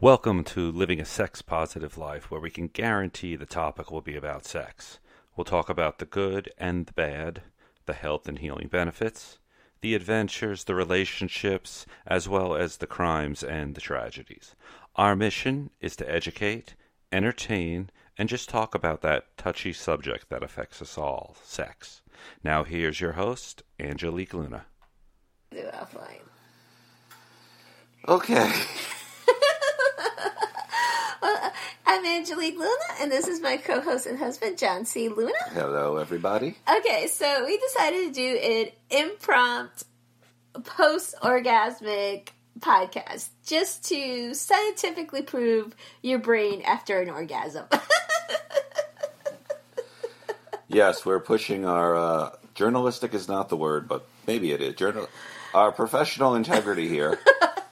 Welcome to Living a Sex Positive Life, where we can guarantee the topic will be about sex. We'll talk about the good and the bad, the health and healing benefits, the adventures, the relationships, as well as the crimes and the tragedies. Our mission is to educate, entertain, and just talk about that touchy subject that affects us all sex. Now, here's your host, Angelique Luna. Do offline. Okay. I'm Angelique Luna, and this is my co-host and husband, John C. Luna. Hello, everybody. Okay, so we decided to do an impromptu post-orgasmic podcast just to scientifically prove your brain after an orgasm. Yes, we're pushing our uh, journalistic is not the word, but maybe it is. Journal our professional integrity here,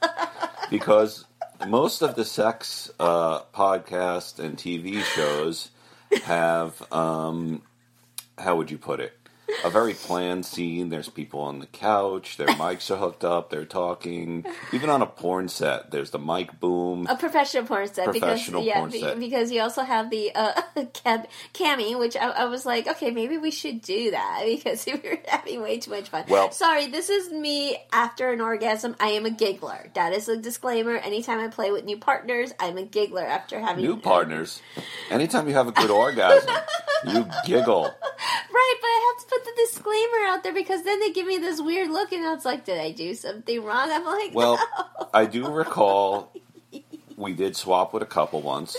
because most of the sex uh, podcast and TV shows have um, how would you put it? A very planned scene. There's people on the couch. Their mics are hooked up. They're talking. Even on a porn set, there's the mic boom. a professional porn set Professional because porn be- set. because you also have the uh, cam- cami, which I, I was like, okay, maybe we should do that because we were having way too much fun. Well- sorry, this is me after an orgasm. I am a giggler. That is a disclaimer. Anytime I play with new partners, I'm a giggler after having New partners. Anytime you have a good orgasm, you giggle. Right, but I have to put the disclaimer out there because then they give me this weird look, and it's like, did I do something wrong? I'm like, Well, no. I do recall we did swap with a couple once,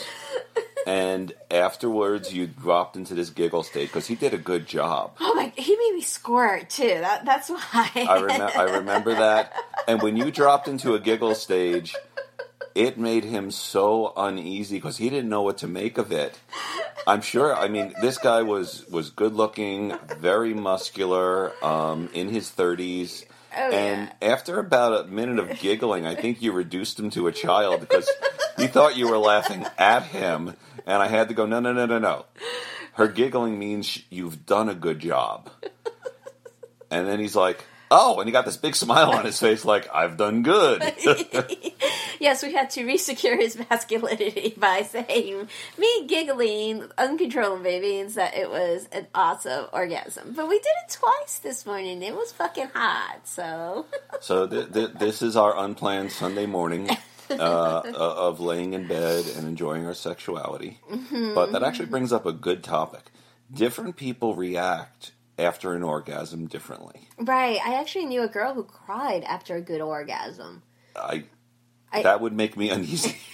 and afterwards you dropped into this giggle state because he did a good job. Oh my! He made me squirt too. That that's why. I, rem- I remember that. And when you dropped into a giggle stage, it made him so uneasy because he didn't know what to make of it. I'm sure. I mean, this guy was was good looking, very muscular, um, in his 30s. Oh, and after about a minute of giggling, I think you reduced him to a child because you thought you were laughing at him, and I had to go, no, no, no, no, no. Her giggling means you've done a good job. And then he's like, oh, and he got this big smile on his face, like, I've done good. yes, we had to resecure his masculinity by saying me giggling uncontrollably means that it was an awesome orgasm. But we did it twice this morning. It was fucking hot. So so th- th- this is our unplanned Sunday morning. Uh, of laying in bed and enjoying our sexuality. But that actually brings up a good topic. Different people react after an orgasm differently. right, I actually knew a girl who cried after a good orgasm. I, I- that would make me uneasy.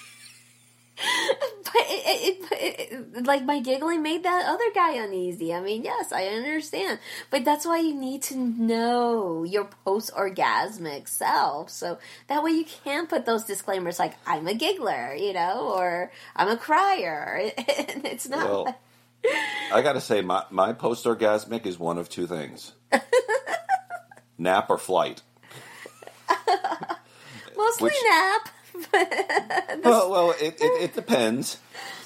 But it, it, it, like my giggling made that other guy uneasy. I mean, yes, I understand, but that's why you need to know your post-orgasmic self, so that way you can put those disclaimers like "I'm a giggler," you know, or "I'm a crier." It's not. Well, I got to say, my, my post orgasmic is one of two things nap or flight. mostly which- nap. Well, well, it, it, it depends,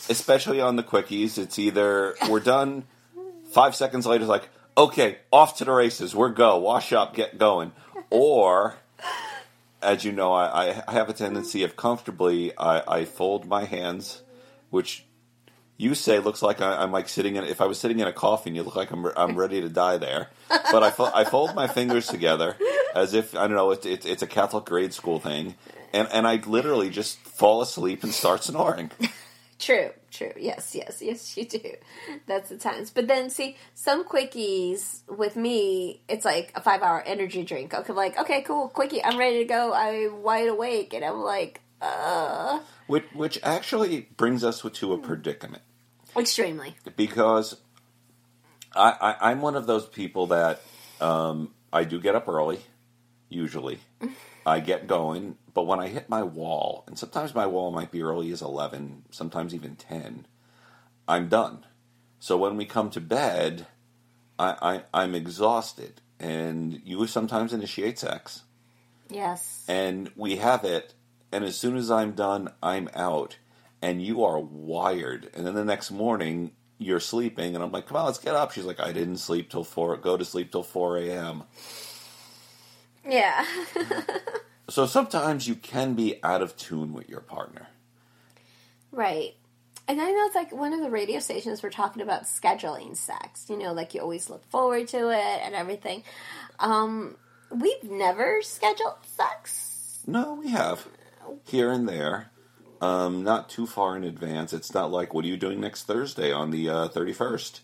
especially on the quickies. It's either we're done, five seconds later, it's like, okay, off to the races, we're go, wash up, get going. Or, as you know, I, I- I have a tendency of comfortably, I, I fold my hands, which you say looks like I, I'm like sitting in, if I was sitting in a coffin, you look like I'm, I'm ready to die there. But I, fo- I fold my fingers together as if, I don't know, it's, it's, it's a Catholic grade school thing. And, and I literally just fall asleep and start snoring. True, true. Yes, yes, yes, you do. That's the times. But then, see, some quickies with me, it's like a five hour energy drink. Okay, like, okay, cool, quickie, I'm ready to go. I'm wide awake. And I'm like, uh, Which, which actually brings us to a predicament extremely. because I, I, I'm one of those people that um, I do get up early, usually. I get going, but when I hit my wall, and sometimes my wall might be early as 11, sometimes even 10, I'm done. So when we come to bed, I, I, I'm exhausted, and you sometimes initiate sex. Yes. and we have it and as soon as i'm done i'm out and you are wired and then the next morning you're sleeping and i'm like come on let's get up she's like i didn't sleep till 4 go to sleep till 4 a.m Yeah. so sometimes you can be out of tune with your partner Right. And I know it's like one of the radio stations were talking about scheduling sex. You know, like you always look forward to it and everything. Um, we've never scheduled sex. No, we have here and there. Um, not too far in advance. It's not like, what are you doing next Thursday on the uh, 31st?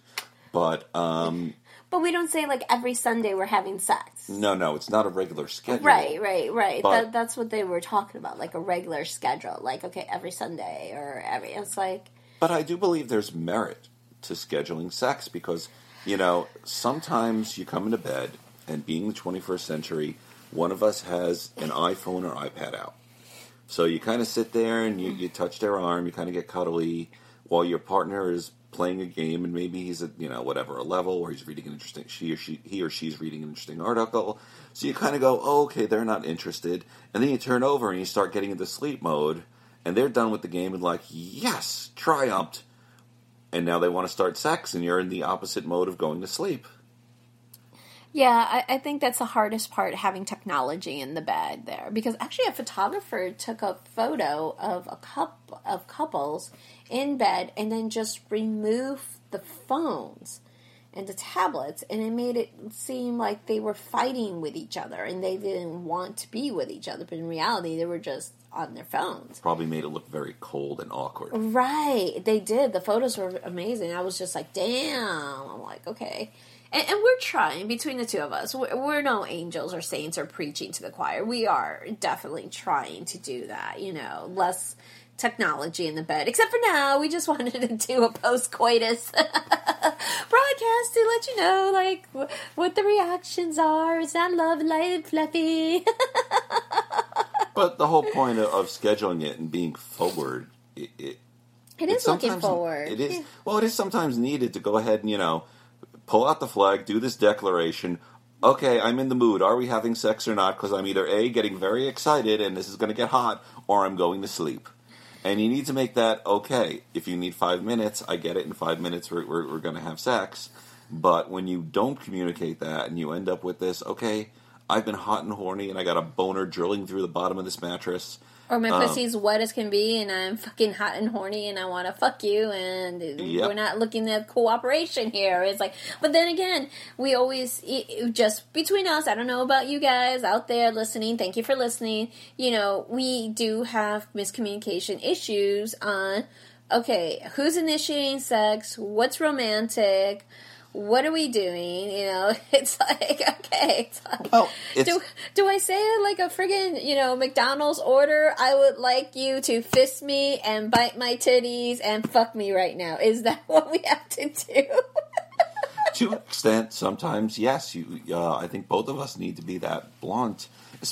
But um, But we don't say like every Sunday we're having sex. no, no, it's not a regular schedule. Right, right, right. That, that's what they were talking about, like a regular schedule. Like, okay, every Sunday or every. It's like, But I do believe there's merit to scheduling sex because, you know, sometimes you come into bed and being the 21st century, one of us has an iPhone or iPad out. So you kind of sit there and you, you touch their arm, you kind of get cuddly while your partner is playing a game and maybe he's at, you know, whatever, a level or he's reading an interesting, she or she, he or she's reading an interesting article. So you kind of go, oh, okay, they're not interested. And then you turn over and you start getting into sleep mode and they're done with the game and like, yes, triumphed. And now they want to start sex and you're in the opposite mode of going to sleep. Yeah, I, I think that's the hardest part having technology in the bed there because actually a photographer took a photo of a couple of couples in bed and then just removed the phones and the tablets and it made it seem like they were fighting with each other and they didn't want to be with each other but in reality they were just on their phones. Probably made it look very cold and awkward. Right, they did. The photos were amazing. I was just like, damn. I'm like, okay. And, and we're trying between the two of us. We're, we're no angels or saints or preaching to the choir. We are definitely trying to do that. You know, less technology in the bed. Except for now, we just wanted to do a post coitus broadcast to let you know, like, wh- what the reactions are. It's not love, light, and fluffy. But the whole point of, of scheduling it and being forward, it, it, it it's looking forward. It is well, it is sometimes needed to go ahead and you know pull out the flag, do this declaration. Okay, I'm in the mood. Are we having sex or not? Because I'm either a getting very excited and this is going to get hot, or I'm going to sleep. And you need to make that okay. If you need five minutes, I get it. In five minutes, we're, we're, we're going to have sex. But when you don't communicate that and you end up with this, okay, I've been hot and horny and I got a boner drilling through the bottom of this mattress. Or my Um, pussy's wet as can be, and I'm fucking hot and horny, and I want to fuck you, and Yep. we're not looking at cooperation here. It's like, but then again, we always it- it- just between us. I don't know about you guys out there listening. Thank you for listening. You know, we do have miscommunication issues on. Okay, who's initiating sex? What's romantic? What are we doing? You know, it's like okay. It's like, Well, it's, do do I say like a friggin' you know McDonald's order? I would like you to fist me and bite my titties and fuck me right now. Is that what we have to do? to an extent, sometimes yes. You, uh, I think both of us need to be that blunt.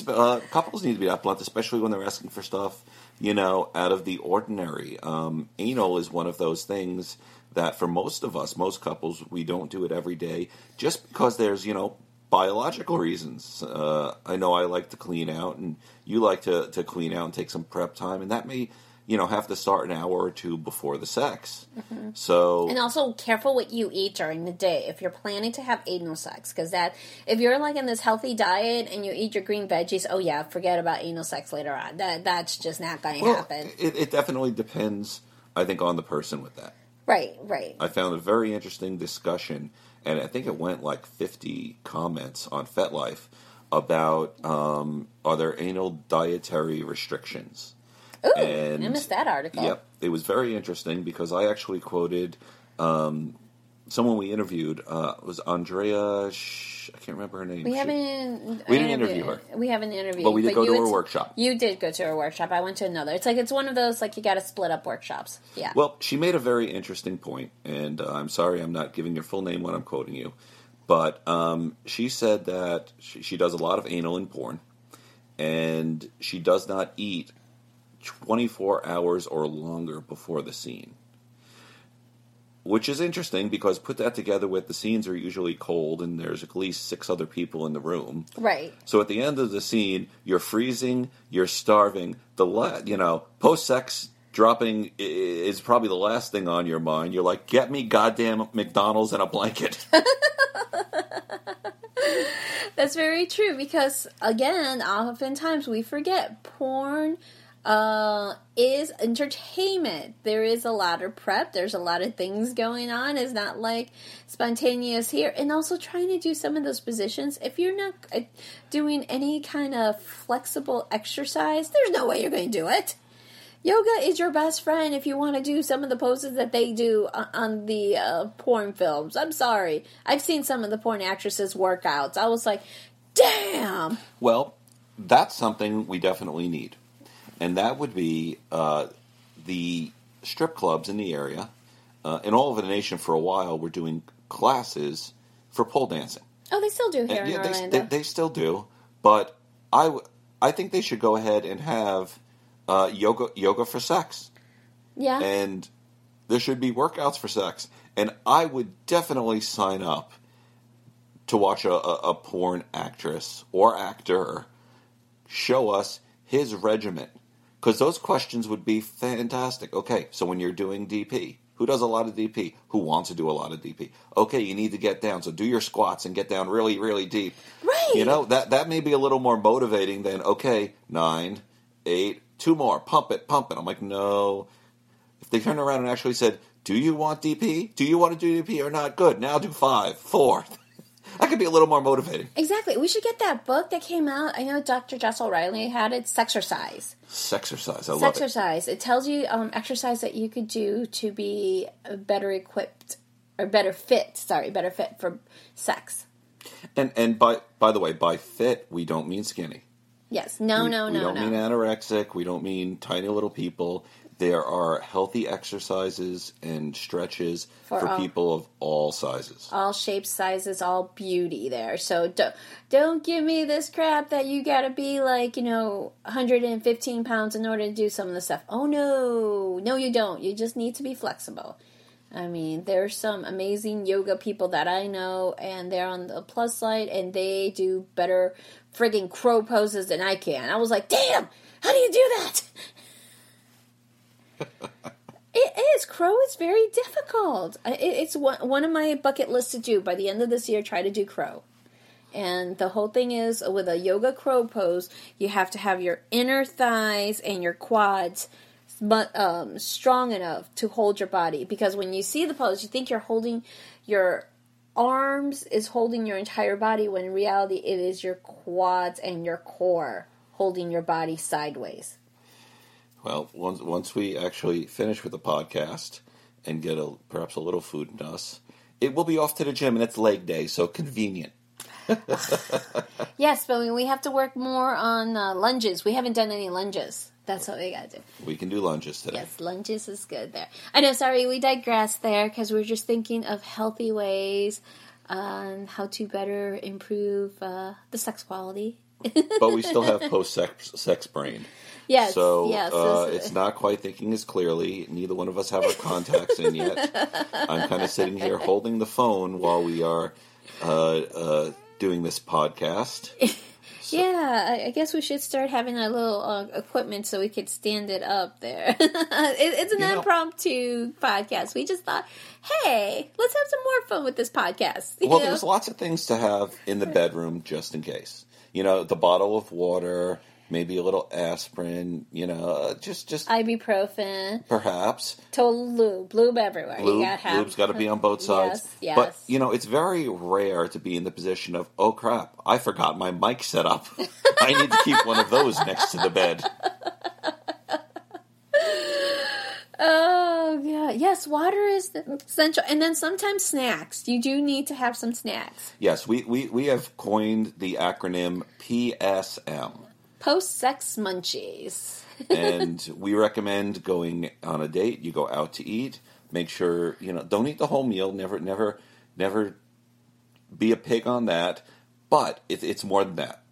Uh, couples need to be that blunt, especially when they're asking for stuff, you know, out of the ordinary. Um, anal is one of those things that, for most of us, most couples, we don't do it every day, just because there's, you know, biological reasons. Uh, I know I like to clean out, and you like to to clean out and take some prep time, and that may. You know, have to start an hour or two before the sex. So and also careful what you eat during the day if you're planning to have anal sex because that if you're like in this healthy diet and you eat your green veggies, oh yeah, forget about anal sex later on. That that's just not going to Well, happen. It, it definitely depends, I think, on the person with that. Right, right. I found a very interesting discussion, and I think it went like 50 comments on FetLife about um, are there anal dietary restrictions? Ooh, and I missed that article. Yep, it was very interesting because I actually quoted um, someone we interviewed. Uh, was Andrea. Sh- I can't remember her name. We She- haven't. We didn't interview her. We haven't interviewed. But we did go to her workshop. You did go to her workshop. I went to another. It's like it's one of those like you got to split up workshops. Yeah. Well, she made a very interesting point, and uh, I'm sorry I'm not giving your full name when I'm quoting you, but um, she said that she, she does a lot of anal in porn, and she does not eat 24 hours or longer before the scene. Which is interesting because put that together with the scenes are usually cold and there's at least six other people in the room. right. So at the end of the scene, you're freezing, you're starving. The la- you know post sex dropping is probably the last thing on your mind. You're like, get me goddamn McDonald's and a blanket. That's very true because again, oftentimes we forget porn uh, is entertainment. There is a lot of prep. There's a lot of things going on. It's not like spontaneous here. And also trying to do some of those positions. If you're not uh, doing any kind of flexible exercise, there's no way you're going to do it. Yoga is your best friend if you want to do some of the poses that they do on the uh, porn films. I'm sorry. I've seen some of the porn actresses' workouts. I was like, damn. Well, that's something we definitely need. And that would be uh, the strip clubs in the area. Uh, in all over the nation for a while, we're doing classes for pole dancing. Oh, they still do here And, in yeah, they, Orlando. they, they still do. But I, w- I think they should go ahead and have uh, yoga yoga for sex. yeah. and there should be workouts for sex. And I would definitely sign up to watch a, a, a porn actress or actor show us his regimen. Because those questions would be fantastic. Okay, so when you're doing DP, who does a lot of DP? Who wants to do a lot of DP? Okay, you need to get down. So do your squats and get down really, really deep. Right. You know, that, that may be a little more motivating than, okay, nine, eight, two more, pump it, pump it. I'm like, no. If they turned around and actually said, do you want DP? Do you want to do DP or not? Good. Now do five, four. Could be a little more motivating. Exactly. We should get that book that came out. I know Dr. Jess O'Reilly had it, Sexercise. Sexercise. I love it. Sexercise. It tells you um, exercise that you could do to be better equipped or better fit. Sorry, better fit for sex. And and by by the way, by fit we don't mean skinny. Yes. No. we, no. we no. don't no. mean anorexic. We don't mean tiny little people. There are healthy exercises and stretches For for, all- people of all sizes. all shapes, sizes, all beauty there. So don't don't give me this crap that you got to be like you know 115 pounds in order to do some of the stuff. Oh no, no, you don't. You just need to be flexible. I mean, there's some amazing yoga people that I know, and they're on the plus side, and they do better frigging crow poses than I can. I was like, damn, how do you do that? It is. Crow is very difficult. It's one, of my bucket lists to do. By the end of this year, try to do crow. And the whole thing is with a yoga crow pose, you have to have your inner thighs and your quads but um, strong enough to hold your body. Because when you see the pose, you think you're holding your arms is holding your entire body when in reality it is your quads and your core holding your body sideways. Well, once once we actually finish with the podcast and get a perhaps a little food in us, it will be off to the gym, and it's leg day, so convenient. Yes, but we- we have to work more on uh, lunges. We haven't done any lunges. That's what we got to do. We can do lunges today. Yes, lunges is good there. I know, sorry, we digress there because we're just thinking of healthy ways on how to better improve uh, the sex quality. But we still have post sex sex brain. Yes, So yes. uh, this- it's not quite thinking as clearly. Neither one of us have our contacts in yet. I'm kind of sitting here holding the phone while we are uh, uh, doing this podcast. yeah, I, I guess we should start having a little uh, equipment so we could stand it up there. it, it's an You know- impromptu podcast. We just thought, hey, let's have some more fun with this podcast. Well, know? there's lots of things to have in the bedroom just in case. You know, the bottle of water, maybe a little aspirin. You know, just just Ibuprofen, perhaps. total lube, lube everywhere. you Lube, got to have lube's got to be on both sides. Yes, yes. But you know, it's very rare to be in the position of, oh crap, I forgot my mic set up. I need to keep one of those next to the bed. Oh Oh, god, yes, water is essential, and then sometimes snacks. You do need to have some snacks. Yes, we, we, we have coined the acronym PSM. Post sex munchies. and we recommend going on a date. You go out to eat. Make sure you know. Don't eat the whole meal. Never, never, never be a pig on that. But it, it's more than that.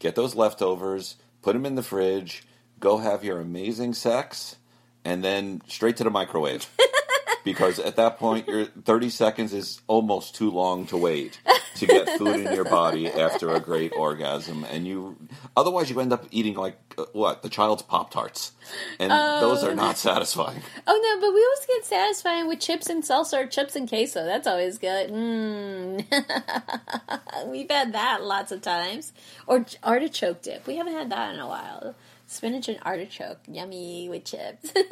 Get those leftovers. Put them in the fridge. Go have your amazing sex, and then straight to the microwave. because at that point, your thirty seconds is almost too long to wait to get food in your body after a great orgasm, and you otherwise you end up eating like uh, what the child's pop tarts, and those are not satisfying. Oh no, but we always get satisfying with chips and salsa or chips and queso. That's always good. Mm. We've had that lots of times. Or artichoke dip. We haven't had that in a while. Spinach and artichoke, yummy with chips.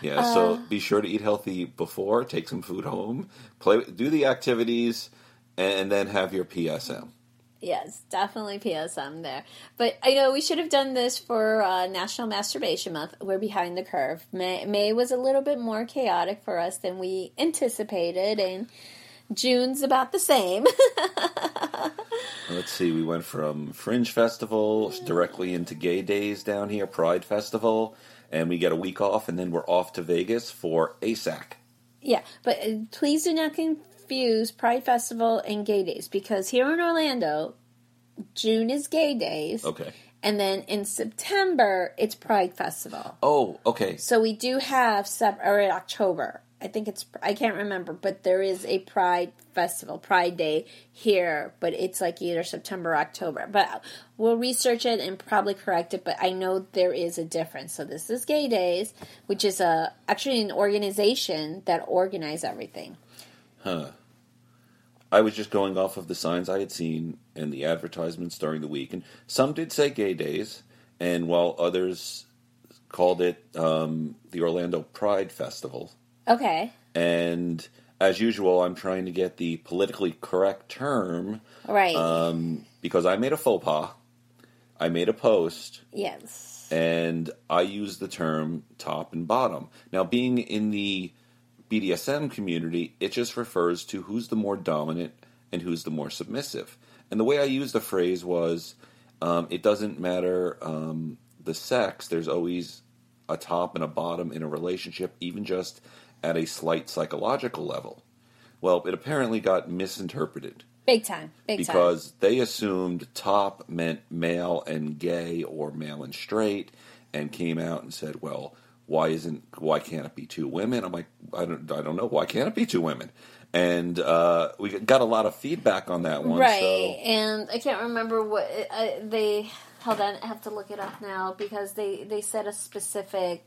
Yeah, so be sure to eat healthy before, take some food home, play, do the activities, and then have your PSM. yes, definitely PSM there. But I know we should have done this for uh, National Masturbation Month. We're behind the curve. May, May was a little bit more chaotic for us than we anticipated, and June's about the same. Let's see, we went from Fringe Festival directly into Gay Days down here, Pride Festival, and we get a week off, and then we're off to Vegas for AASECT. Yeah, but uh, please do not confuse Pride Festival and Gay Days because here in Orlando, June is Gay Days, Okay. and then in September it's Pride Festival. Oh, okay. So we do have sep- or in October. I think it's I can't remember, but there is a Pride Festival, Pride Day here, but it's like either September or October. But we'll research it and probably correct it. But I know there is a difference. So this is Gay Days, which is a actually an organization that organize everything. Huh. I was just going off of the signs I had seen and the advertisements during the week, and some did say Gay Days, and while others called it um, the Orlando Pride Festival. Okay. And as usual, I'm trying to get the politically correct term Right. um, because I made a faux pas. I made a post yes. and I used the term top and bottom. Now, being in the BDSM community, it just refers to who's the more dominant and who's the more submissive. And the way I used the phrase was um, it doesn't matter um, the sex, there's always a top and a bottom in a relationship, even just at a slight psychological level. Well, it apparently got misinterpreted Big time. Big time. because they assumed top meant male and gay or male and straight and came out and said well why isn't why can't it be two women i'm like i don't i don't know why can't it be two women and uh, we got a lot of feedback on that one Right, so and I can't remember what uh, they. Hold on, I have to look it up now because they they said a specific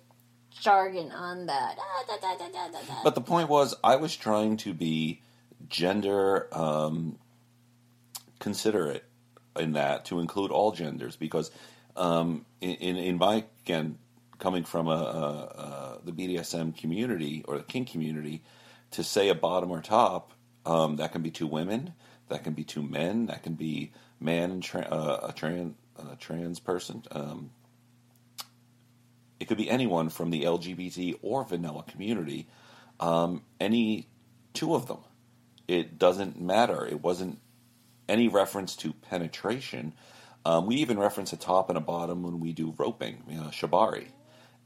jargon on that. Ah, but the point was i was trying to be gender um, considerate in that to include all genders because um, in, in in my again coming from a, a, a the BDSM community or the kink community to say a bottom or top um, that can be two women that can be two men that can be man and tra- uh, a trans a trans person um, it could be anyone from the LGBT or vanilla community um, any two of them it doesn't matter it wasn't any reference to penetration. Um, we even reference a top and a bottom when we do roping, you know, shibari,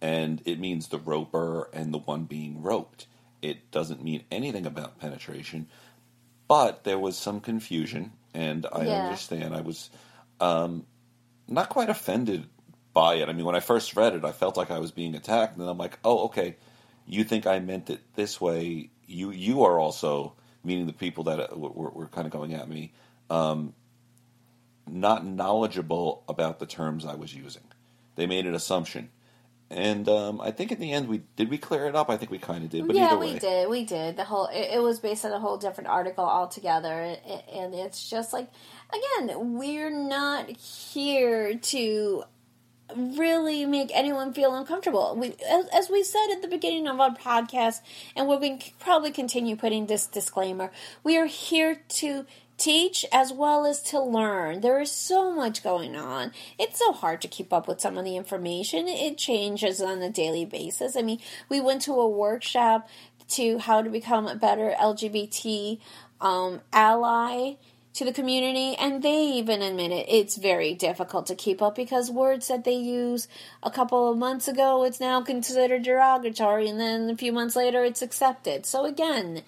and it means the roper and the one being roped. It doesn't mean anything about penetration, but there was some confusion, and I Yeah. understand. I was um, not quite offended by it. I mean, when I first read it, I felt like I was being attacked, and then I'm like, oh, okay, you think I meant it this way? You you are also meaning the people that uh, were, were kind of going at me um, not knowledgeable about the terms I was using. They made an assumption, and um, I think in the end we did we clear it up. I think we kind of did, but yeah, we did. We did. The whole it, it was based on a whole different article altogether, and, and it's just like again, we're not here to really make anyone feel uncomfortable. We, as, as we said at the beginning of our podcast, and we'll be, probably continue putting this disclaimer, we are here to teach as well as to learn. There is so much going on. It's so hard to keep up with some of the information. It changes on a daily basis. I mean, we went to a workshop to how to become a better LGBT um, ally to the community, and they even admit it. It's very difficult to keep up because words that they use a couple of months ago, it's now considered derogatory, and then a few months later, it's accepted. So again,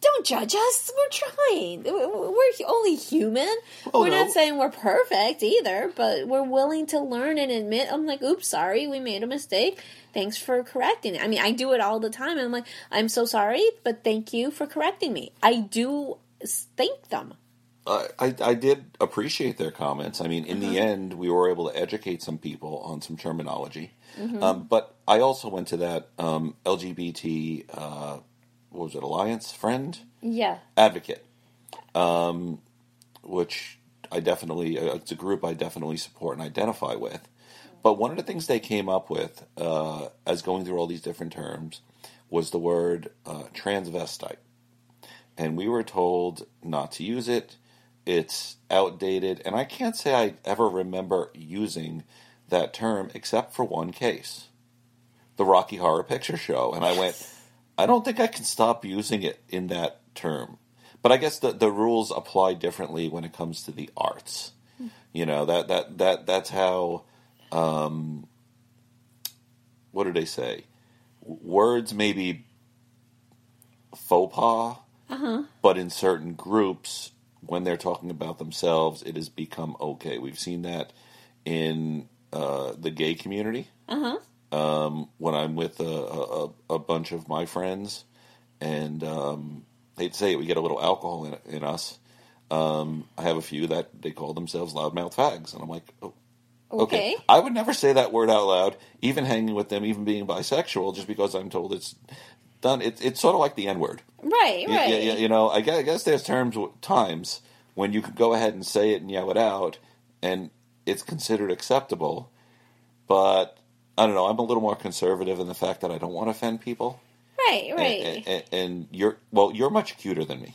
don't judge us. We're trying. We're only human. Oh, we're no. not saying we're perfect either, but we're willing to learn and admit. I'm like, oops, sorry, we made a mistake. Thanks for correcting it. I mean, I do it all the time. I'm like, I'm so sorry, but thank you for correcting me. I do thank them. I, I, I did appreciate their comments. I mean, in Uh-huh. the end, we were able to educate some people on some terminology. Mm-hmm. Um, but I also went to that um, LGBT, uh, what was it, Alliance Friend Yeah. Advocate, um, which I definitely uh, it's a group I definitely support and identify with. But one of the things they came up with uh, as going through all these different terms was the word uh, transvestite, and we were told not to use it. It's outdated, and I can't say I ever remember using that term except for one case, the Rocky Horror Picture Show, and I went, I don't think I can stop using it in that term. But I guess the, the rules apply differently when it comes to the arts. You know that that that that's how. Um, what do they say? Words may be faux pas, Uh-huh. but in certain groups, when they're talking about themselves, it has become okay. We've seen that in uh, the gay community. Uh-huh. Um, when I'm with a, a, a bunch of my friends, and um, they'd say it, we get a little alcohol in, in us. Um, I have a few that they call themselves loudmouth fags, and I'm like, oh, Okay. I would never say that word out loud, even hanging with them, even being bisexual, just because I'm told it's done. It, it's sort of like the N word. Right, Y- right. y- y- you know, I guess, I guess there's terms times when you can go ahead and say it and yell it out, and it's considered acceptable. But I don't know. I'm a little more conservative in the fact that I don't want to offend people. right, right. And, and, and you're well, you're much cuter than me.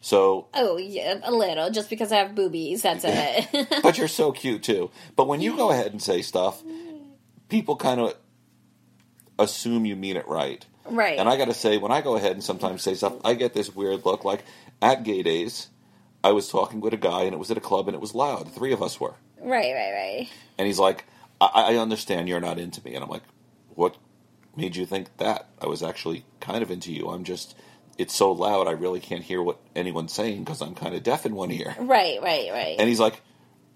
So, oh, yeah, a little. Just because I have boobies, that's it. but you're so cute too. But when you go ahead and say stuff, people kind of assume you mean it right. Right. And I got to say, when I go ahead and sometimes say stuff, I get this weird look. Like at gay days, I was talking with a guy, and it was at a club, and it was loud. Three of us were, right, right, right. and he's like, I, "I understand you're not into me," and I'm like, "What made you think that? I was actually kind of into you. I'm just." It's so loud, I really can't hear what anyone's saying because I'm kind of deaf in one ear. Right, right, right. And he's like,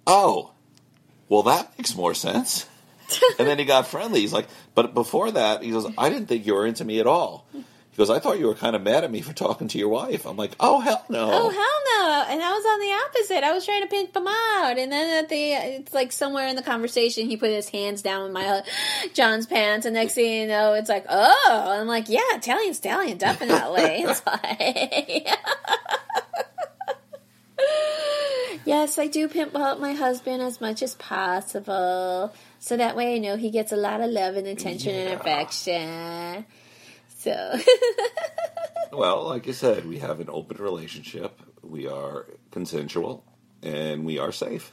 "Oh, well, that makes more sense." And then he got friendly. He's like, "But before that, he goes, I didn't think you were into me at all." He goes, "I thought you were kind of mad at me for talking to your wife." I'm like, "Oh hell no!" Oh hell no! And I was on the opposite. I was trying to pimp him out, and then at the it's like somewhere in the conversation, he put his hands down in my John's pants, and next thing you know, it's like, oh, I'm like, yeah, Italian stallion, definitely. it's like, yes, I do pimp out my husband as much as possible, so that way I know he gets a lot of love and attention Yeah. and affection. So. Well, like I said, we have an open relationship. We are consensual, and we are safe.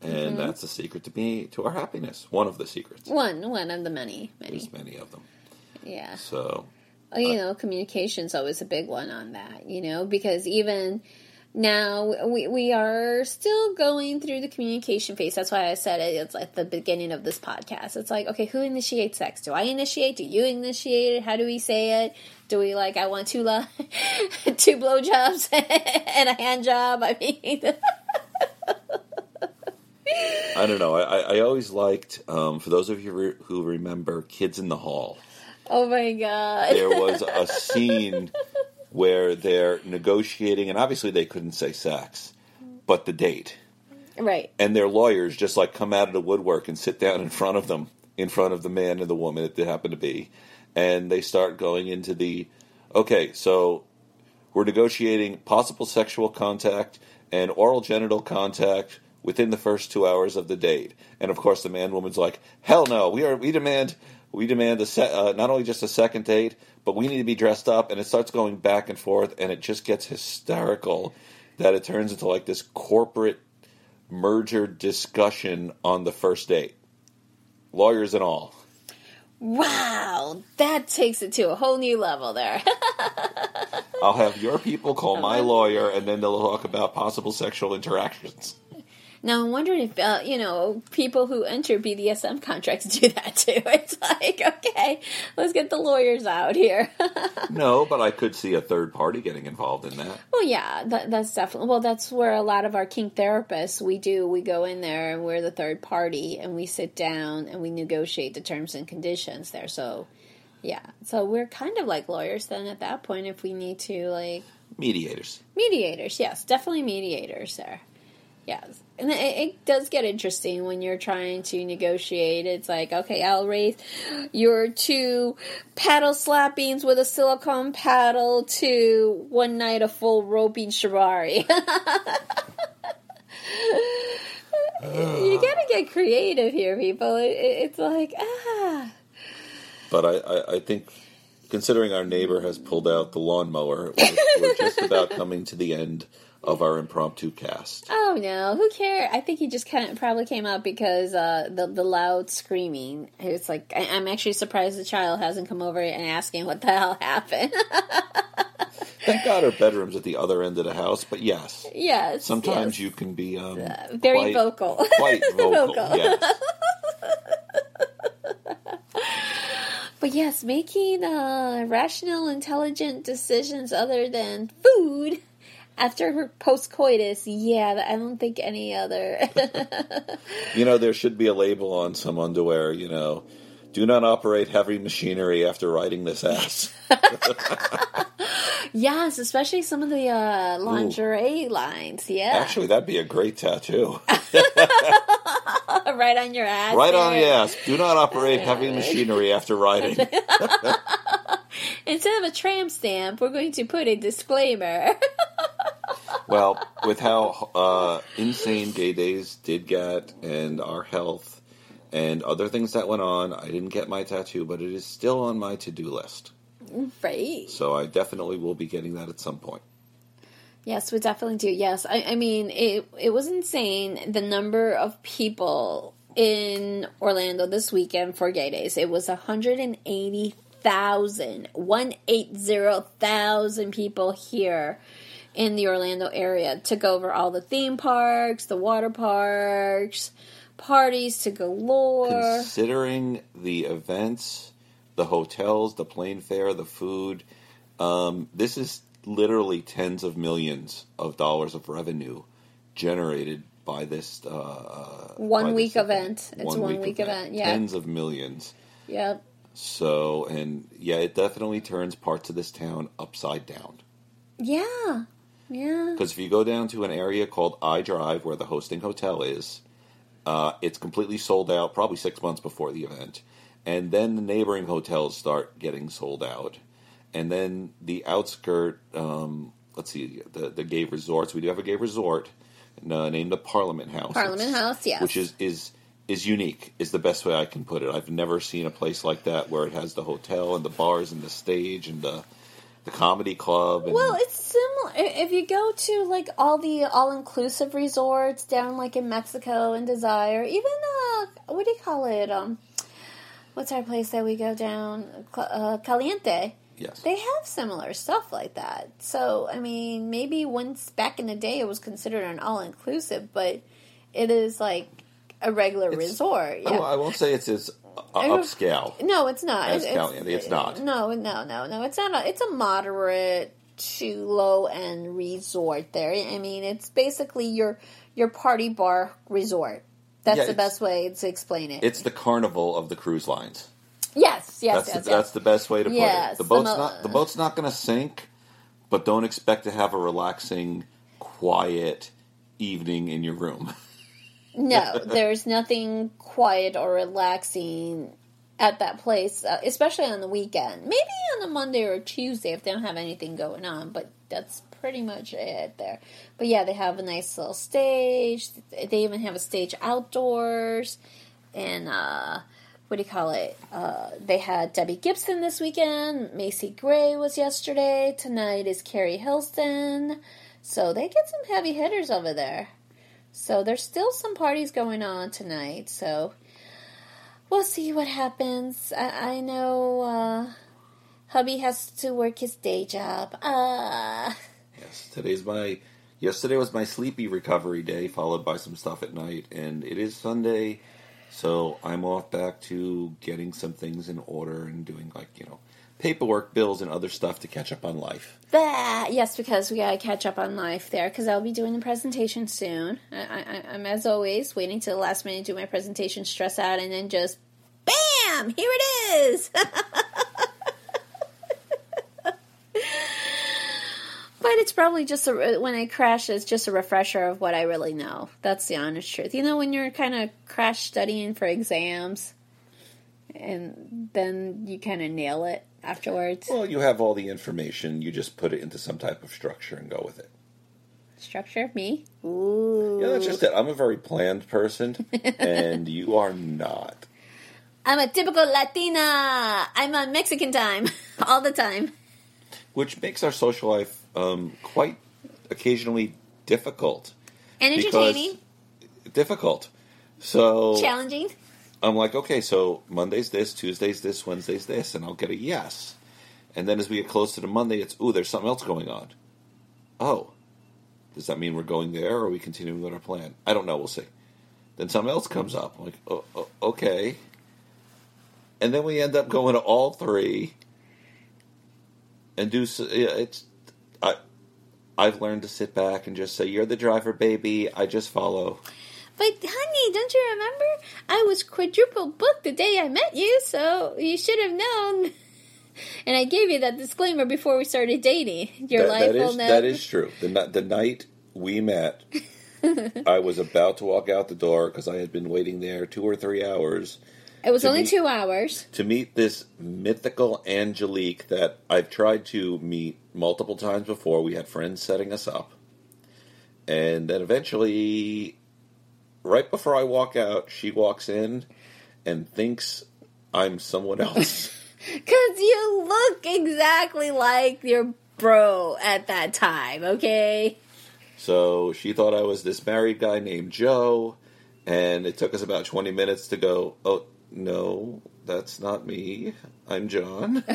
And Mm-hmm. that's the secret to me to our happiness. One of the secrets. One, one of the many, many. There's many of them. Yeah. So you know, communication's always a big one on that, you know, because even now we, we are still going through the communication phase. That's why I said it. It's like the beginning of this podcast. It's like, okay, who initiates sex? Do I initiate? Do you initiate it? How do we say it? Do we like, I want two, lo- two blowjobs and a hand job? I mean, I don't know. I, I, I always liked, um, for those of you re- who remember Kids in the Hall, oh my God. there was a scene where they're negotiating, and obviously they couldn't say sex, but the date. right. And their lawyers just like come out of the woodwork and sit down in front of them, in front of the man and the woman that they happen to be. And they start going into the okay, so we're negotiating possible sexual contact and oral genital contact within the first two hours of the date. And of course, the man woman's like, "Hell no! We are we demand we demand a se- uh, not only just a second date, but we need to be dressed up." And it starts going back and forth, and it just gets hysterical. That it turns into like this corporate merger discussion on the first date, lawyers and all. Wow. That takes it to a whole new level there. I'll have your people call my lawyer, and then they'll talk about possible sexual interactions. Now I'm wondering if uh, you know people who enter BDSM contracts do that too. It's like, okay, let's get the lawyers out here. No, but I could see a third party getting involved in that. well, yeah, that, that's definitely. Well, that's where a lot of our kink therapists we do. We go in there and we're the third party, and we sit down and we negotiate the terms and conditions there. So, yeah, so we're kind of like lawyers then at that point if we need to like Mediators. Mediators, yes, definitely mediators there. Yes. And it, it does get interesting when you're trying to negotiate. It's like, okay, I'll raise your two paddle slappings with a silicone paddle to one night a full roping shibari. you gotta get creative here, people. It, it, it's like ah. But I, I, I, think, considering our neighbor has pulled out the lawnmower, we're, we're just about coming to the end of our impromptu cast. Oh no, who cares? I think he just kind of probably came out because uh, the the loud screaming. It's like I, am actually surprised the child hasn't come over and asking what the hell happened. Thank God our bedroom's at the other end of the house, but yes, yes. Sometimes yes. you can be um, uh, very quite, vocal, quite vocal. vocal. Yes. But yes, making uh, rational, intelligent decisions other than food after her post coitus, yeah, I don't think any other. you know, there should be a label on some underwear, you know, do not operate heavy machinery after riding this ass. yes, especially some of the uh, lingerie Ooh. lines. Yeah. Actually, that'd be a great tattoo. right on your ass. Right there. on the ass. Do not operate heavy machinery after riding. Instead of a tram stamp, we're going to put a disclaimer. Well, with how uh, insane gay days did get and our health and other things that went on. I didn't get my tattoo, but it is still on my to do list. Right. So I definitely will be getting that at some point. Yes, we definitely do. Yes, I, I mean it. It was insane the number of people in Orlando this weekend for Gay Days. It was 180,000, 180,000 people here in the Orlando area to go over all the theme parks, the water parks, parties to galore. Considering the events, the hotels, the plane fare, the food, um, this is literally tens of millions of dollars of revenue generated by this uh, uh one by week this event. event. It's one, one week, week event. event. Yeah, tens of millions. Yep. So and yeah, it definitely turns parts of this town upside down. Yeah. Yeah. Because if you go down to an area called I Drive, where the hosting hotel is, uh, it's completely sold out, probably six months before the event. And then the neighboring hotels start getting sold out. And then the outskirt, um, let's see, the, the gay resorts. We do have a gay resort uh, named the Parliament House. Parliament House, yes. Which is, is is unique is the best way I can put it. I've never seen a place like that where it has the hotel and the bars and the stage and the the comedy club. And... Well, it's similar. If you go to like all the all inclusive resorts down like in Mexico and Desire, even uh, what do you call it? Um, what's our place that we go down? Uh, Caliente. Yes. They have similar stuff like that. So, I mean, maybe once back in the day it was considered an all inclusive, but it is like a regular it's, resort. Yeah. I won't say it's as Uh, upscale. No, it's not. As it's, it's, it's not. No, no, no, no. It's not. A, it's a moderate to low end resort. There. I mean, it's basically your your party bar resort. That's yeah, the best way to explain it. It's the carnival of the cruise lines. Yes, yes, that's yes, the, yes. That's the best way to put yes, it. The boat's the mo- not the boat's not going to sink, but don't expect to have a relaxing, quiet evening in your room. no, there's nothing quiet or relaxing at that place, uh, especially on the weekend. Maybe on a Monday or Tuesday if they don't have anything going on, but that's pretty much it there. But yeah, they have a nice little stage. They even have a stage outdoors. And, uh, what do you call it? Uh, they had Debbie Gibson this weekend. Macy Gray was yesterday. Tonight is Keri Hilson. So they get some heavy hitters over there. So there's still some parties going on tonight. So we'll see what happens. I, I know uh, hubby has to work his day job. Uh, yes, today's my. Yesterday was my sleepy recovery day, followed by some stuff at night, and it is Sunday, so I'm off back to getting some things in order and doing like you know paperwork, bills, and other stuff to catch up on life. That yes, because we gotta catch up on life there. Because I'll be doing the presentation soon. I, am as always waiting to the last minute to do my presentation, stress out, and then just bam, here it is. But it's probably just a, uh, when I crash, it's just a refresher of what I really know. That's the honest truth. You know, when you're kind of crash studying for exams, and then you kind of nail it afterwards. Well, you have all the information. You just put it into some type of structure and go with it. Structure me. Ooh. Yeah, that's just it. I'm a very planned person, and you are not. I'm a typical Latina. I'm on Mexican time all the time. Which makes our social life um, quite occasionally difficult. And because- entertaining, Difficult. So challenging. I'm like, okay, so Monday's this, Tuesday's this, Wednesday's this, and I'll get a yes. And then as we get closer to the Monday, it's, ooh, there's something else going on. Oh, does that mean we're going there or are we continuing with our plan? I don't know, we'll see. Then something else comes up. I'm like, oh, oh, okay. And then we end up going to all three and do, it's, I, I've learned to sit back and just say, you're the driver, baby, I just follow. But honey, don't you remember? I was quadruple booked the day I met you, so you should have known. And I gave you that disclaimer before we started dating. Your That- life that will is that is true. The the night we met, I was about to walk out the door because I had been waiting there two or three hours It was only meet- two hours. to meet this mythical Angelique that I've tried to meet multiple times before. We had friends setting us up, and then eventually, right before I walk out, she walks in and thinks I'm someone else. Because you look exactly like your bro at that time, okay? So she thought I was this married guy named Joe, and it took us about 20 minutes to go, oh, no, that's not me. I'm John.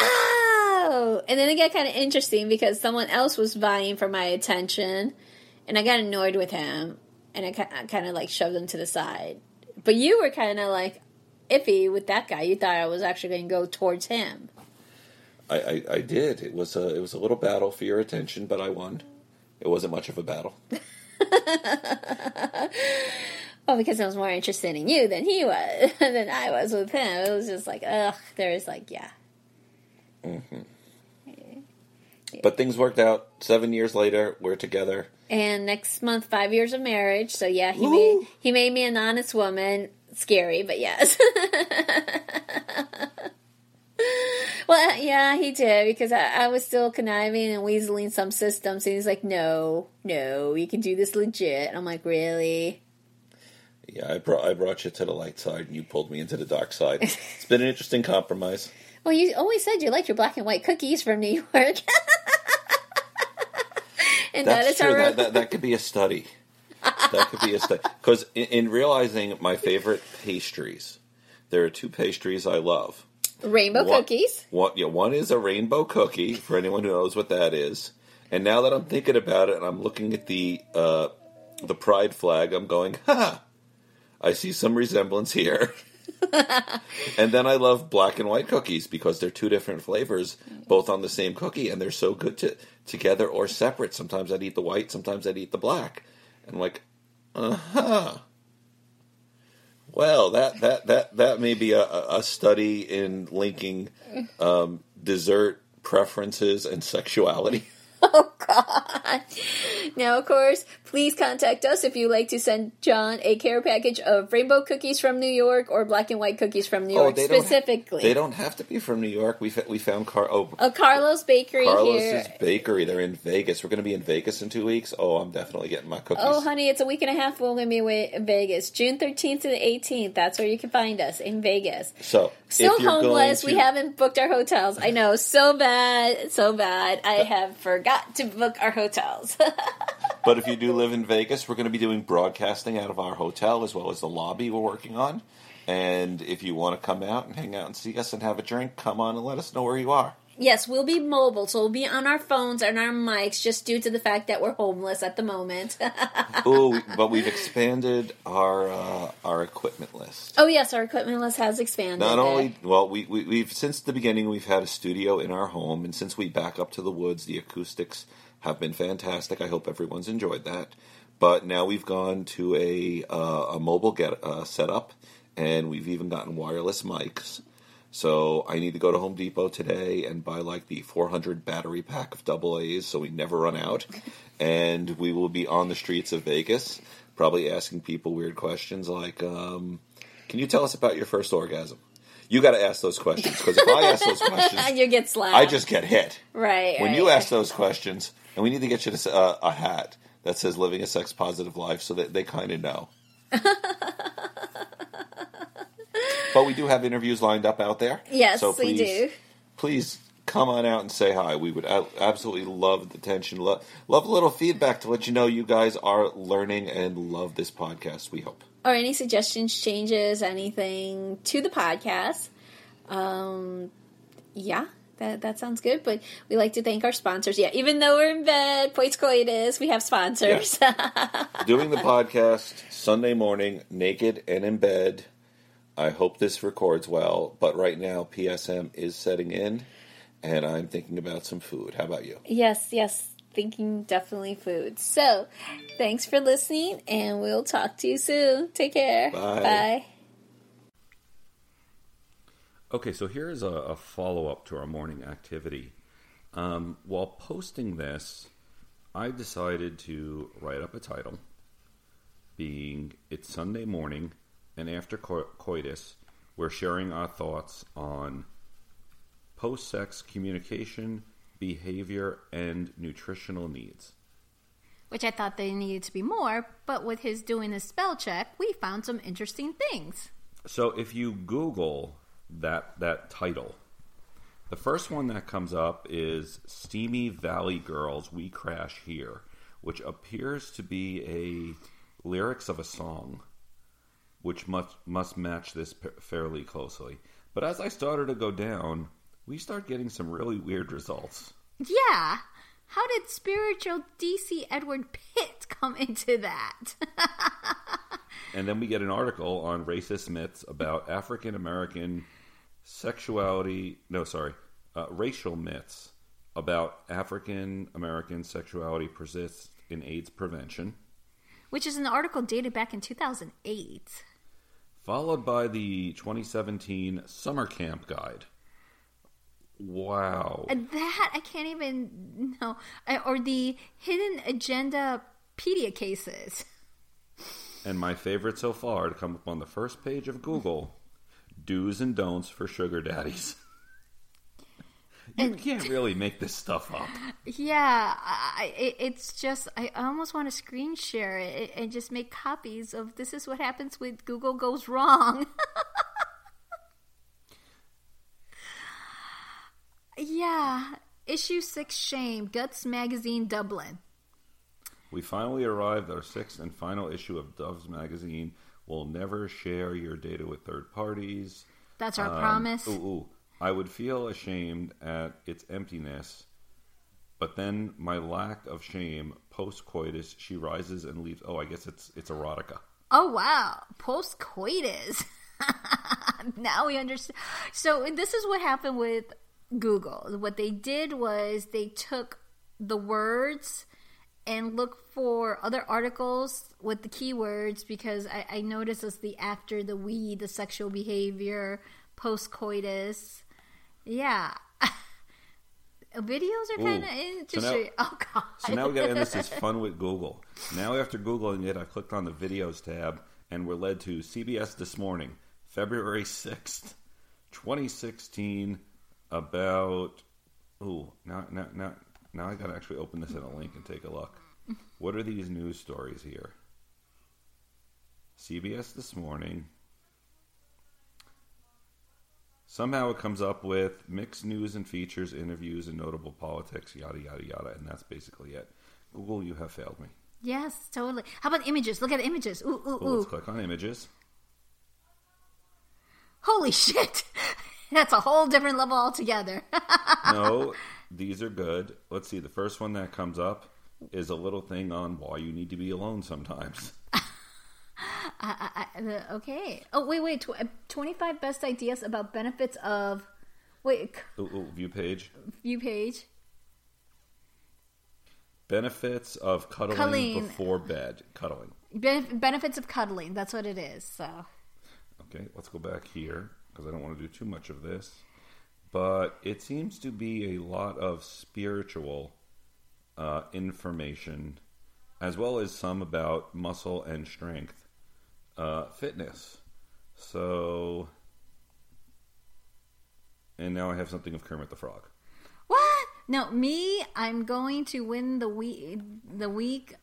Oh! And then it got kind of interesting because someone else was vying for my attention, and I got annoyed with him, and I kind of like shoved him to the side. But you were kind of like iffy with that guy. You thought I was actually going to go towards him. I, I, I did. It was a it was a little battle for your attention, but I won. It wasn't much of a battle. Well, because I was more interested in you than he was, than I was with him. It was just like, ugh, there was like, yeah. Mm-hmm. But things worked out. Seven years later, we're together. And next month, five years of marriage. So yeah, he made he made me an honest woman. Scary, but yes. well, uh, yeah, he did because I, I was still conniving and weaseling some systems, and he's like, "No, no, you can do this legit." And I'm like, "Really?" Yeah, I brought I brought you to the light side, and you pulled me into the dark side. It's been an interesting compromise. Well, you always said you liked your black and white cookies from New York. and that That's true. our That, that that could be a study. That could be a study. Because in, in realizing my favorite pastries, there are two pastries I love. rainbow One- cookies. One, yeah, one is a rainbow cookie for anyone who knows what that is. And now that I'm thinking about it, and I'm looking at the uh, the pride flag, I'm going, ha! I see some resemblance here. and then I love black and white cookies because they're two different flavors, both on the same cookie, and they're so good to together or separate. Sometimes I'd eat the white, sometimes I'd eat the black. And I'm like, uh huh. Well, that that that that may be a, a study in linking um, dessert preferences and sexuality. Oh God! Now, of course, please contact us if you'd like to send John a care package of rainbow cookies from New York or black and white cookies from New oh, York, Oh, they don't specifically. They don't have to be from New York. We we found Car- oh, A Carlo's Bakery Carlos's here. Bakery. They're in Vegas. We're going to be in Vegas in two weeks. Oh, I'm definitely getting my cookies. Oh, honey, it's a week and a half. We're going to be in Vegas, June thirteenth to the eighteenth. That's where you can find us in Vegas. So Still homeless. going We haven't booked our hotels. I know, so bad, so bad. I uh, have forgot to book our hotels. But if you do live in Vegas, we're going to be doing broadcasting out of our hotel as well as the lobby we're working on. And if you want to come out and hang out and see us and have a drink, come on and let us know where you are. yes, we'll be mobile, so we'll be on our phones and our mics, just due to the fact that we're homeless at the moment. We- but we've expanded our uh, our equipment list. oh yes, our equipment list has expanded. Not only well, we, we we've since the beginning we've had a studio in our home, and since we back up to the woods, the acoustics have been fantastic. I hope everyone's enjoyed that. But now we've gone to a uh, a mobile get uh, setup, and we've even gotten wireless mics. So I need to go to Home Depot today and buy like the 400 battery pack of double A's, so we never run out. And we will be on the streets of Vegas, probably asking people weird questions like, um, "Can you tell us about your first orgasm?" You got to ask those questions because if I ask those questions, you get slapped. I just get hit. right. When right. you ask those questions, and we need to get you to, uh, a hat that says "Living a Sex Positive Life" so that they kind of know. but we do have interviews lined up out there. Yes, so we please, do. Please come on out and say hi. We would absolutely love the attention. Lo- love a little feedback to let you know you guys are learning and love this podcast. We hope. or any suggestions, changes, anything to the podcast. Um, yeah, that that sounds good. But we like to thank our sponsors. Yeah, even though we're in bed, Post Coitus, we have sponsors. Doing the podcast Sunday morning, naked and in bed. I hope this records well, but right now PSM is setting in, and I'm thinking about some food. How about you? yes, yes, thinking definitely food. So, thanks for listening, and we'll talk to you soon. Take care. Bye. Bye. Okay, so here's a, a follow up to our morning activity. Um, while posting this, I decided to write up a title being It's Sunday Morning, and after co- coitus, we're sharing our thoughts on post sex communication, behavior, and nutritional needs. Which I thought they needed to be more, but with his doing a spell check, we found some interesting things. So if you Google that that title, the first one that comes up is "Steamy Valley Girls We Crash Here," which appears to be a lyrics of a song, which must must match this p- fairly closely. But as I started to go down, we start getting some really weird results. Yeah. How did spiritual DC Edward Pitt come into that? And then we get an article on racist myths about African American sexuality. No, sorry, uh, racial myths about African American sexuality persists in AIDS prevention. Which is an article dated back in 2008. Followed by the 2017 Summer Camp Guide. Wow. And that I can't even know. Or the hidden agenda pedia cases. And my favorite so far to come up on the first page of Google do's and don'ts for sugar daddies. you can't really make this stuff up. Yeah, I, it, it's just I almost want to screen share it and just make copies of this is what happens when Google goes wrong. yeah, issue six shame Guts magazine Dublin. We finally arrived at our sixth and final issue of Doves magazine. We'll never share your data with third parties. That's our Um, promise. Ooh, ooh. I would feel ashamed at its emptiness, but then my lack of shame post coitus, she rises and leaves. Oh, I guess it's it's erotica. Oh wow, post coitus. now we understand. So this is what happened with Google. What they did was they took the words and look for other articles with the keywords because I, I noticed it's the after the we, the sexual behavior, post coitus. Yeah. Videos are kind of So interesting. oh god. So now we got to end this is fun with Google. Now after googling it, I clicked on the videos tab, and we're led to CBS this morning, February sixth, twenty sixteen, about. Ooh, now now now now I got to actually open this in a link and take a look. What are these news stories here? CBS this morning. Somehow it comes up with mixed news and features, interviews, and notable politics, yada, yada, yada. And that's basically it. Google, you have failed me. Yes, totally. How about images? Look at the images. Ooh, ooh, Well, ooh. let's click on images. Holy shit! That's a whole different level altogether. No, these are good. Let's see. The first one that comes up is a little thing on why you need to be alone sometimes. I, I, the- okay. Oh, wait, wait. Tw- 25 best ideas about benefits of. Wait, Ooh, ooh, view page. view page. Benefits of cuddling, Cuddling. before bed. Cuddling. Ben- benefits of cuddling. That's what it is. So. Okay, let's go back here because I don't want to do too much of this. But it seems to be a lot of spiritual uh, information, as well as some about muscle and strength, uh, fitness. So And now I have something of Kermit the Frog. What? No, me. I'm going to win the week. The week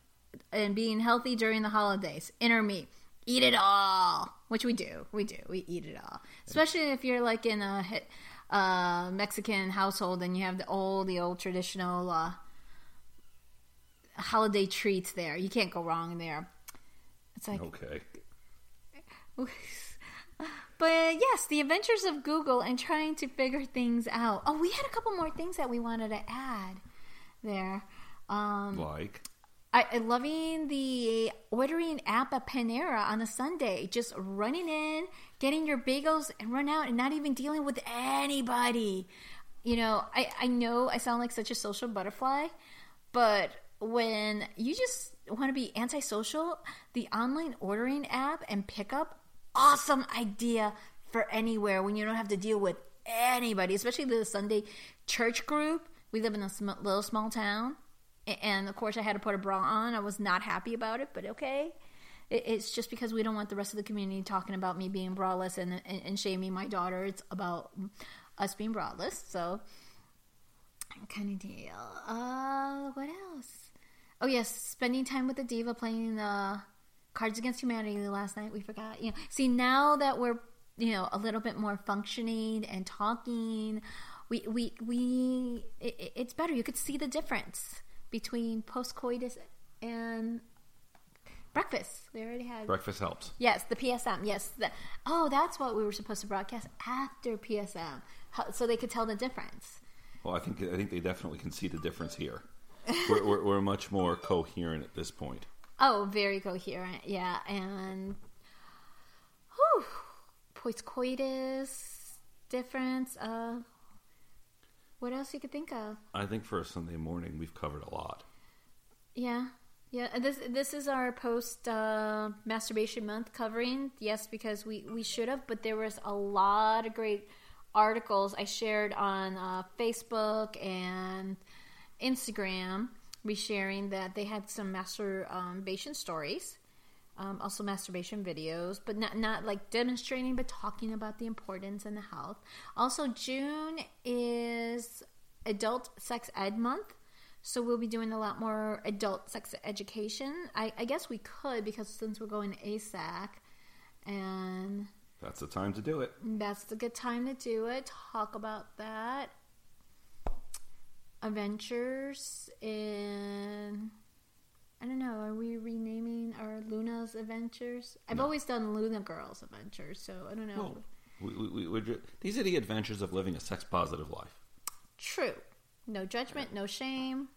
and being healthy during the holidays. Inner me, eat it all. Which we do. We do. We eat it all. Especially if you're like in a uh, Mexican household and you have the old, the old traditional uh, holiday treats there. You can't go wrong there. It's like Okay. But yes, the adventures of Google and trying to figure things out. Oh, we had a couple more things that we wanted to add there. Um, Like. I, I loving the ordering app at Panera on a Sunday, just running in, getting your bagels and run out, and not even dealing with anybody. You know, I, I know I sound like such a social butterfly, but when you just want to be antisocial, the online ordering app and pickup, awesome idea for anywhere when you don't have to deal with anybody, especially the Sunday church group. We live in a sm- little small town and of course I had to put a bra on. I was not happy about it, but okay. It's just because we don't want the rest of the community talking about me being braless and, and, and shaming my daughter. It's about us being braless. So, kind of deal. Uh, what else? Oh yes, spending time with the diva playing the Cards Against Humanity last night. We forgot. You know, see now that we're you know a little bit more functioning and talking, we we we it, it's better. You could see the difference between postcoitus and breakfast. We already had Breakfast helps. Yes, the PSM. Yes. The, oh, that's what we were supposed to broadcast after PSM, How- so they could tell the difference. Well, I think I think they definitely can see the difference here. we're, we're, we're much more coherent at this point. Oh, very coherent. Yeah, and whew, postcoitus difference. Uh, what else you could think of? I think for a Sunday morning, we've covered a lot. Yeah, yeah. This this is our post uh, masturbation month covering. Yes, because we we should have, but there was a lot of great articles I shared on uh, Facebook and Instagram, resharing that they had some masturbation stories. Um, also masturbation videos, but not not like demonstrating, but talking about the importance and the health. Also, June is Adult Sex Ed Month, so we'll be doing a lot more adult sex education. I, I guess we could because since we're going to AASECT, and That's the time to do it. that's the good time to do it. Talk about that. Adventures in. I don't know. Are we renaming Luna's Adventures? I've always done Luna Girls Adventures, so I don't know. Well, we, we, we, these are the adventures of living a sex positive life. True. No judgment, no shame.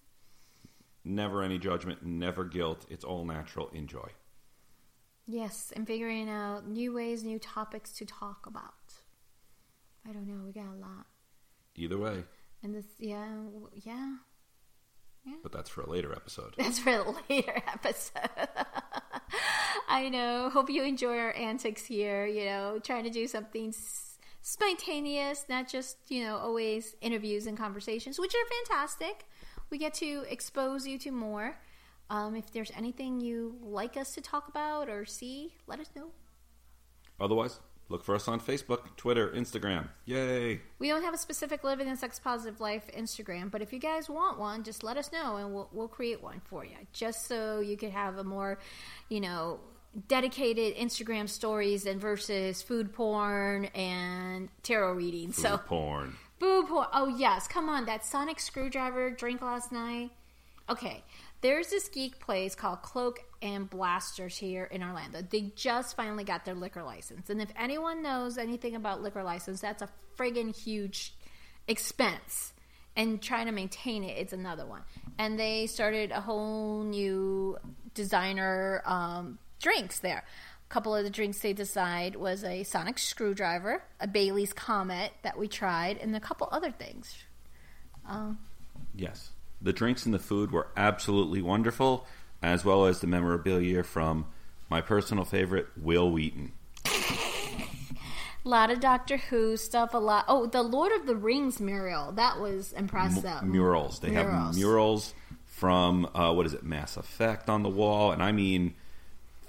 Never any judgment, never guilt. It's all natural. Enjoy. Yes, and figuring out new ways, new topics to talk about. I don't know. We got a lot. Either way, And this, yeah, w- yeah. but that's for a later episode. That's for a later episode. I know. Hope you enjoy our antics here. You know, trying to do something spontaneous, not just, you know, always interviews and conversations, which are fantastic. We get to expose you to more. Um, if there's anything you like us to talk about or see, let us know. Otherwise, look for us on Facebook, Twitter, Instagram. Yay! We don't have a specific living and sex positive life Instagram, but if you guys want one, just let us know and we'll we'll create one for you, just so you could have a more, you know, dedicated Instagram stories and versus food porn and tarot readings. Food So porn. food porn. Oh yes, come on, that sonic screwdriver drink last night. Okay, there's this geek place called Cloak and Blasters here in Orlando. They just finally got their liquor license, and if anyone knows anything about liquor license, that's a friggin' huge expense. And trying to maintain it, it's another one. And they started a whole new designer um, drinks there. A couple of the drinks they decided was a sonic screwdriver, a Bailey's Comet that we tried, and a couple other things. Um, Yes. The drinks and the food were absolutely wonderful, as well as the memorabilia from my personal favorite, Wil Wheaton. A lot of Doctor Who stuff. A lot. Oh, the Lord of the Rings mural. That was impressive. M- murals. They have Murals. murals from, uh, what is it, Mass Effect on the wall. And I mean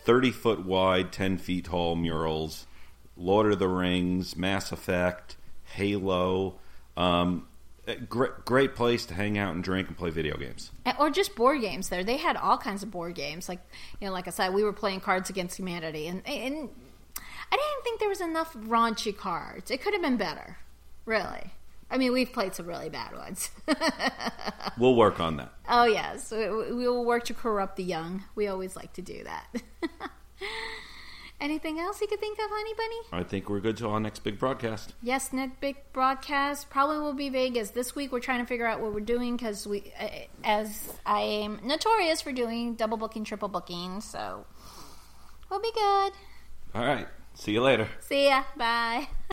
30 foot wide, 10 feet tall murals. Lord of the Rings, Mass Effect, Halo. Um, great, great place to hang out and drink and play video games. or just board games there. They had all kinds of board games. Like you know, like I said, we were playing Cards Against Humanity, and and I didn't think there was enough raunchy cards. It could have been better, really. I mean, we've played some really bad ones. we'll work on that. Oh yes, we will work to corrupt the young. We always like to do that. Anything else you could think of, Honey Bunny? I think we're good to our next big broadcast. Yes, next big broadcast probably will be Vegas this week. We're trying to figure out what we're doing because we, uh, as I am notorious for doing double booking, triple booking, so we'll be good. All right. See you later. See ya. Bye.